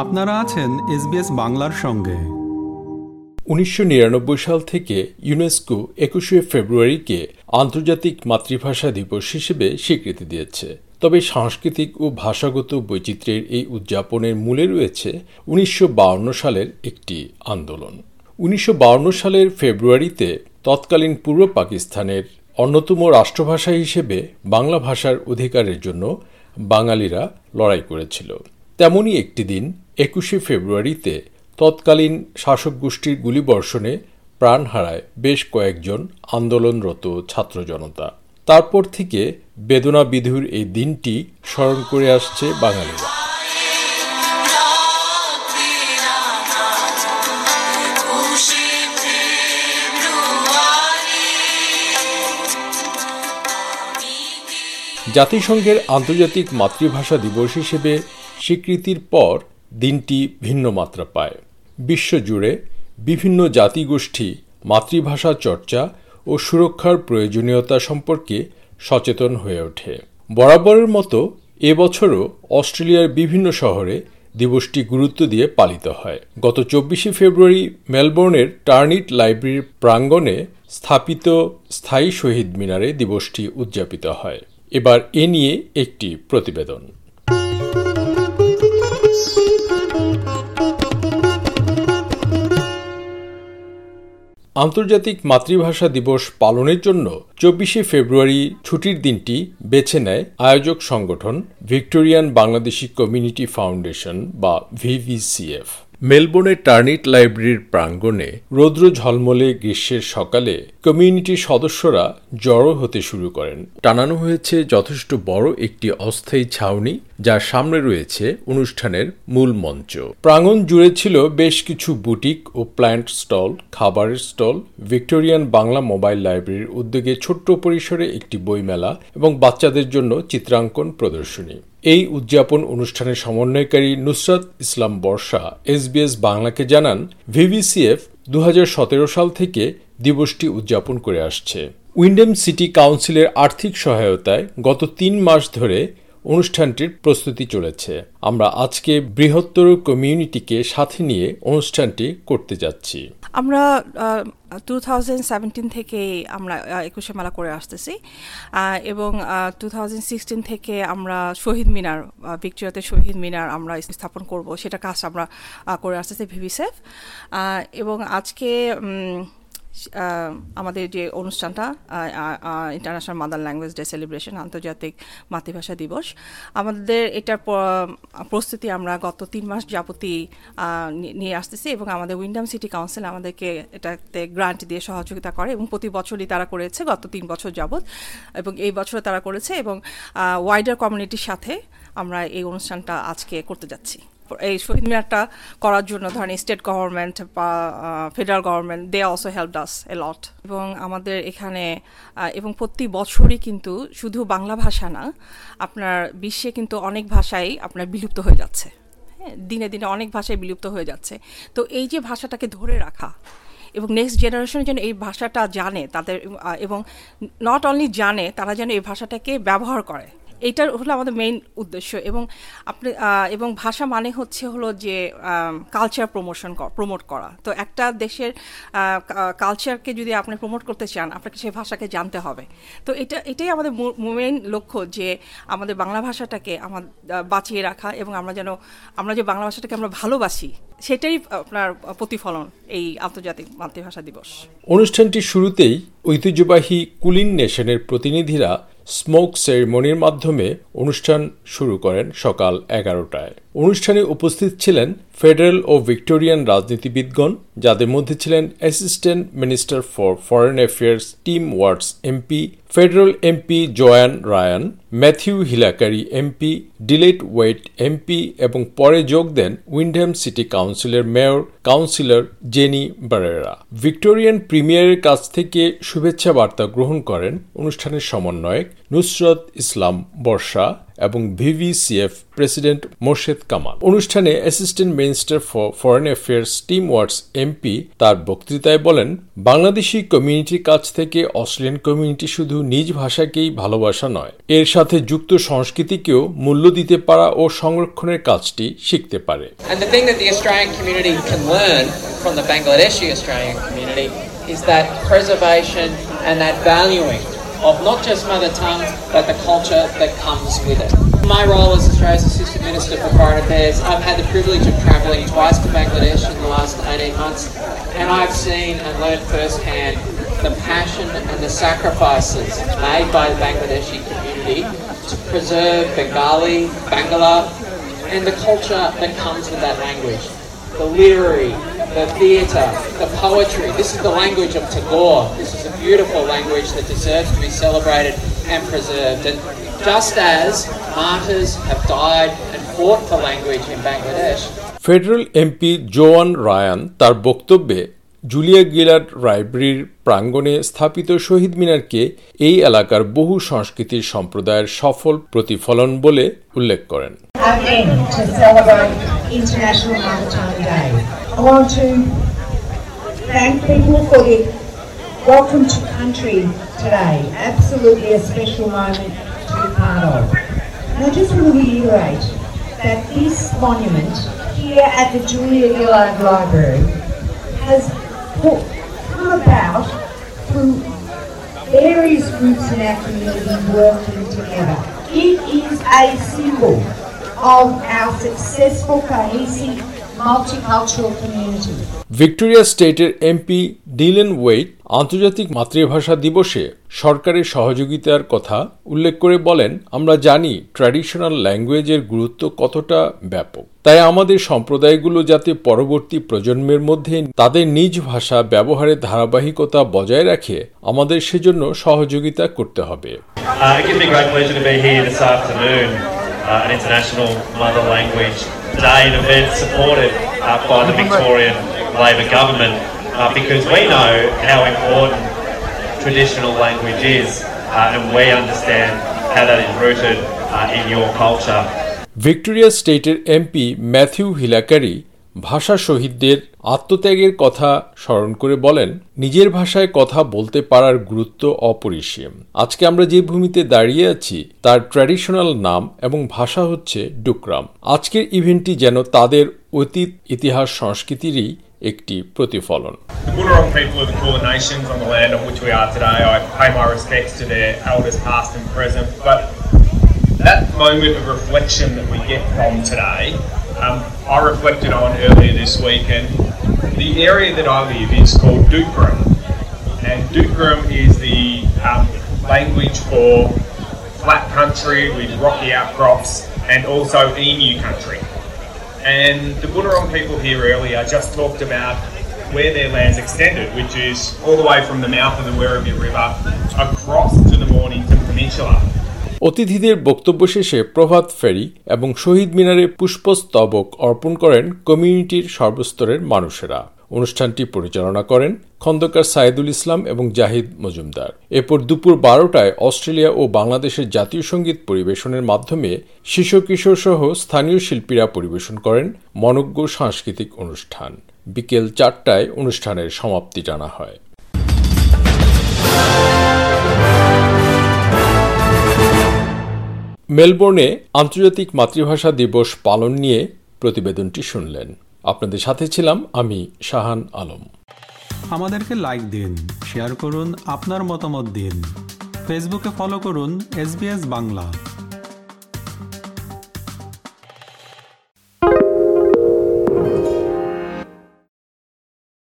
আপনারা আছেন এসবিএস বাংলার সঙ্গে। উনিশশো নিরানব্বই সাল থেকে ইউনেস্কো একুশে ফেব্রুয়ারিকে আন্তর্জাতিক মাতৃভাষা দিবস হিসেবে স্বীকৃতি দিয়েছে। তবে সাংস্কৃতিক ও ভাষাগত বৈচিত্র্যের এই উদযাপনের মূলে রয়েছে উনিশশো সালের একটি আন্দোলন। উনিশশো সালের ফেব্রুয়ারিতে তৎকালীন পূর্ব পাকিস্তানের অন্যতম রাষ্ট্রভাষা হিসেবে বাংলা ভাষার অধিকারের জন্য বাঙালিরা লড়াই করেছিল। তেমনই একটি দিন একুশে ফেব্রুয়ারিতে তৎকালীন শাসক গোষ্ঠীর গুলিবর্ষণে প্রাণ হারায় বেশ কয়েকজন আন্দোলনরত ছাত্র জনতা। তারপর থেকে বেদনা বিধুর এই দিনটি স্মরণ করে আসছে বাঙালিরা। জাতিসংঘের আন্তর্জাতিক মাতৃভাষা দিবস হিসেবে স্বীকৃতির পর দিনটি ভিন্ন মাত্রা পায়। বিশ্বজুড়ে বিভিন্ন জাতিগোষ্ঠী, মাতৃভাষা চর্চা ও সুরক্ষার প্রয়োজনীয়তা সম্পর্কে সচেতন হয়ে ওঠে। বরাবরের মতো এবছরও অস্ট্রেলিয়ার বিভিন্ন শহরে দিবসটি গুরুত্ব দিয়ে পালিত হয়। গত চব্বিশে ফেব্রুয়ারি মেলবোর্নের টার্নিট লাইব্রেরির প্রাঙ্গণে স্থাপিত স্থায়ী শহীদ মিনারে দিবসটি উদযাপিত হয়। এবার এ নিয়ে একটি প্রতিবেদন। আন্তর্জাতিক মাতৃভাষা দিবস পালনের জন্য চব্বিশে ফেব্রুয়ারি ছুটির দিনটি বেছে নেয় আয়োজক সংগঠন ভিক্টোরিয়ান বাংলাদেশি কমিউনিটি ফাউন্ডেশন বা ভিভিসিএফ। মেলবোর্নের টার্নিট লাইব্রেরির প্রাঙ্গণে রৌদ্র ঝলমলে গ্রীষ্মের সকালে কমিউনিটির সদস্যরা জড়ো হতে শুরু করেন। টানানো হয়েছে যথেষ্ট বড় একটি অস্থায়ী ছাউনি, যার সামনে রয়েছে অনুষ্ঠানের মূল মঞ্চ। প্রাঙ্গণ জুড়ে ছিল বেশ কিছু বুটিক ও প্ল্যান্ট স্টল, খাবারের স্টল, ভিক্টোরিয়ান বাংলা মোবাইল লাইব্রেরির উদ্যোগে ছোট্ট পরিসরে একটি বইমেলা এবং বাচ্চাদের জন্য চিত্রাঙ্কন প্রদর্শনী। এই উদযাপন অনুষ্ঠানের সমন্বয়কারী নুসরাত ইসলাম বর্ষা এসবিএস বাংলাকে জানান ভিভিসিএফ দু হাজার সতেরো সাল থেকে দিবসটি উদযাপন করে আসছে। উইন্ডেম সিটি কাউন্সিলের আর্থিক সহায়তায় গত তিন মাস ধরে অনুষ্ঠানটির প্রস্তুতি চলেছে। আমরা আজকে বৃহত্তর কমিউনিটিকে সাথে নিয়ে অনুষ্ঠানটি করতে যাচ্ছি। আমরা টু থাউজেন্ড সেভেন্টিন থেকে আমরা একুশে মেলা করে আসতেছি। এবং টু থাউজেন্ড সিক্সটিন থেকে আমরা শহীদ মিনার ভিক্টোরিয়াতে শহীদ মিনার আমরা স্থাপন করব, সেটা কাজ আমরা করে আসতেছি ভিভিসেফ। এবং আজকে আমাদের যে অনুষ্ঠানটা international mother language day celebration আন্তর্জাতিক মাতৃভাষা দিবস, আমাদের এটার প্রস্তুতি আমরা গত তিন মাস যাবতী নিয়ে আসতেছি এবং আমাদের উইন্ডাম সিটি কাউন্সিল আমাদেরকে এটাতে গ্রান্ট দিয়ে সহযোগিতা করে এবং প্রতি বছরই তারা করেছে গত তিন বছর যাবৎ এবং এই বছরও তারা করেছে এবং ওয়াইডার কমিউনিটির সাথে আমরা এই অনুষ্ঠানটা আজকে করতে যাচ্ছি। এই শহীদ মিনারটা করার জন্য ধরেন স্টেট গভর্নমেন্ট বা federal government they also help does a lot এবং আমাদের এখানে এবং প্রতি বছরই কিন্তু শুধু বাংলা ভাষা না, আপনার বিশ্বে কিন্তু অনেক ভাষাই আপনার বিলুপ্ত হয়ে যাচ্ছে। হ্যাঁ দিনে দিনে অনেক ভাষায় বিলুপ্ত হয়ে যাচ্ছে। তো এই যে ভাষাটাকে ধরে রাখা এবং নেক্সট জেনারেশন যেন এই ভাষাটা জানে তাদের এবং নট অনলি জানে, তারা যেন এই ভাষাটাকে ব্যবহার করে। এইটার হলো আমাদের মেইন উদ্দেশ্য এবং আপনি এবং ভাষা মানে হচ্ছে হলো যে কালচার প্রমোশন প্রমোট করা। তো একটা দেশের কালচারকে যদি আপনি প্রমোট করতে চান, আপনাকে সেই ভাষাকে জানতে হবে। তো এটা, এটাই আমাদের মেইন লক্ষ্য যে আমাদের বাংলা ভাষাটাকে আমার বাঁচিয়ে রাখা এবং আমরা যেন, আমরা যে বাংলা ভাষাটাকে আমরা ভালোবাসি, সেটাই আপনার প্রতিফলন এই আন্তর্জাতিক মাতৃভাষা দিবস। অনুষ্ঠানটির শুরুতেই ঐতিহ্যবাহী কুলিন নেশনের প্রতিনিধিরা স্মোক সেরিমনির মাধ্যমে অনুষ্ঠান শুরু করেন সকাল এগারোটায়। অনুষ্ঠানে উপস্থিত ছিলেন ফেডারেল ও ভিক্টোরিয়ান রাজনীতিবিদগণ, যাদের মধ্যে ছিলেন assistant minister for foreign affairs Tim Watts MP, federal MP Joanne Ryan, Matthew Hilakari MP, Dylan Wight MP এবং পরে যোগ দেন উইন্ডহ্যাম সিটি কাউন্সিলের mayor councillor Jennie Barrera. Victorian প্রিমিয়ারের কাছ থেকে শুভেচ্ছা বার্তা গ্রহণ করেন অনুষ্ঠানের সমন্বয়ক নুসরত ইসলাম বর্ষা এবং ভিভিসিএফ প্রেসিডেন্ট মোর্শেদ কামাল। অনুষ্ঠানে assistant minister for foreign affairs Tim Watts MP তার বক্তৃতায় বলেন, বাংলাদেশি কমিউনিটির কাছ থেকে অস্ট্রেলিয়ান কমিউনিটি শুধু নিজ ভাষাকেই ভালোবাসা নয়, এর সাথে যুক্ত সংস্কৃতিকেও মূল্য দিতে পারা ও সংরক্ষণের কাজটি শিখতে পারে। Is that preservation and that valuing of not just mother tongue but the culture that comes with it. My role as Australia's Assistant Minister for Foreign Affairs, I've had the privilege of travelling twice to Bangladesh in the last 18 months and I've seen and learned firsthand the passion and the sacrifices made by the Bangladeshi community to preserve Bengali, Bangla, and the culture that comes with that language. The literary, the theatre, the poetry. This is the language of Tagore. This is a beautiful language that deserves to be celebrated and preserved. And just as martyrs have died and fought for language in Bangladesh, federal MP Joanne Ryan তার বক্তব্যে Julia Gillard লাইব্রেরির প্রাঙ্গণে স্থাপিত শহীদ মিনারকে এই এলাকার বহু সংস্কৃতির সম্প্রদায়ের সফল প্রতিফলন বলে উল্লেখ করেন again to celebrate International Maritime Day. I want to thank people for their welcome to country today. Absolutely a special moment to be part of. And I just want to reiterate that this monument here at the Julia Gillard Library has come about through various groups in our community working together. It is a symbol of our successful, cohesive, multicultural community. Victoria স্টেটের MP Dylan Wight আন্তর্জাতিক মাতৃভাষা দিবসে সরকারের সহযোগিতার কথা উল্লেখ করে বলেন আমরা জানি ট্র্যাডিশনাল ল্যাঙ্গুয়েজের গুরুত্ব কতটা ব্যাপক। তাই আমাদের সম্প্রদায়গুলো যাতে পরবর্তী প্রজন্মের মধ্যে তাদের নিজ ভাষা ব্যবহারের ধারাবাহিকতা বজায় রাখে আমাদের সেজন্য সহযোগিতা করতে হবে। Uh, it gives me great pleasure to be here this afternoon uh, at International Mother Language Day, an event supported uh, by the Victorian Labor government uh, because we know how important traditional language is uh, and we understand how that is rooted uh, in your culture. Victoria স্টেটের MP Matthew হিলাকারি ভাষা শহীদদের আত্মত্যাগের কথা স্মরণ করে বলেন, নিজের ভাষায় কথা বলতে পারার গুরুত্ব অপরিসীম। আজকে আমরা যে ভূমিতে দাঁড়িয়ে আছি, তার ট্র্যাডিশনাল নাম এবং ভাষা হচ্ছে ডুকরাম। আজকের ইভেন্টটি যেন তাদের অতীত, ইতিহাস, সংস্কৃতিরই একটি প্রতিফলন। That moment of reflection that we get from today um, I reflected on earlier this week, and the area that I live is called Dukram. And Dukram is the um, language for flat country with rocky outcrops and also emu country. And the Boonwurrung people here earlier just talked about where their land's extended, which is all the way from the mouth of the Werribee River across to the Mornington Peninsula. অতিথিদের বক্তব্য শেষে প্রভাত ফেরি এবং শহীদ মিনারে পুষ্পস্তবক অর্পণ করেন কমিউনিটির সর্বস্তরের মানুষেরা। অনুষ্ঠানটি পরিচালনা করেন খন্দকার সাইদুল ইসলাম এবং জাহিদ মজুমদার। এরপর দুপুর বারোটায় অস্ট্রেলিয়া ও বাংলাদেশের জাতীয় সংগীত পরিবেশনের মাধ্যমে শিশু কিশোর সহ স্থানীয় শিল্পীরা পরিবেশন করেন মনজ্ঞ সাংস্কৃতিক অনুষ্ঠান। বিকেল চারটায় অনুষ্ঠানের সমাপ্তি জানা হয়। মেলবোর্নে আন্তর্জাতিক মাতৃভাষা দিবস পালন নিয়ে প্রতিবেদনটি শুনলেন। আপনাদের সাথে ছিলাম আমি শাহান আলম। আমাদেরকে লাইক দিন শেয়ার করুন, আপনার মতামত দিন। ফেসবুকে ফলো করুন এস বাংলা।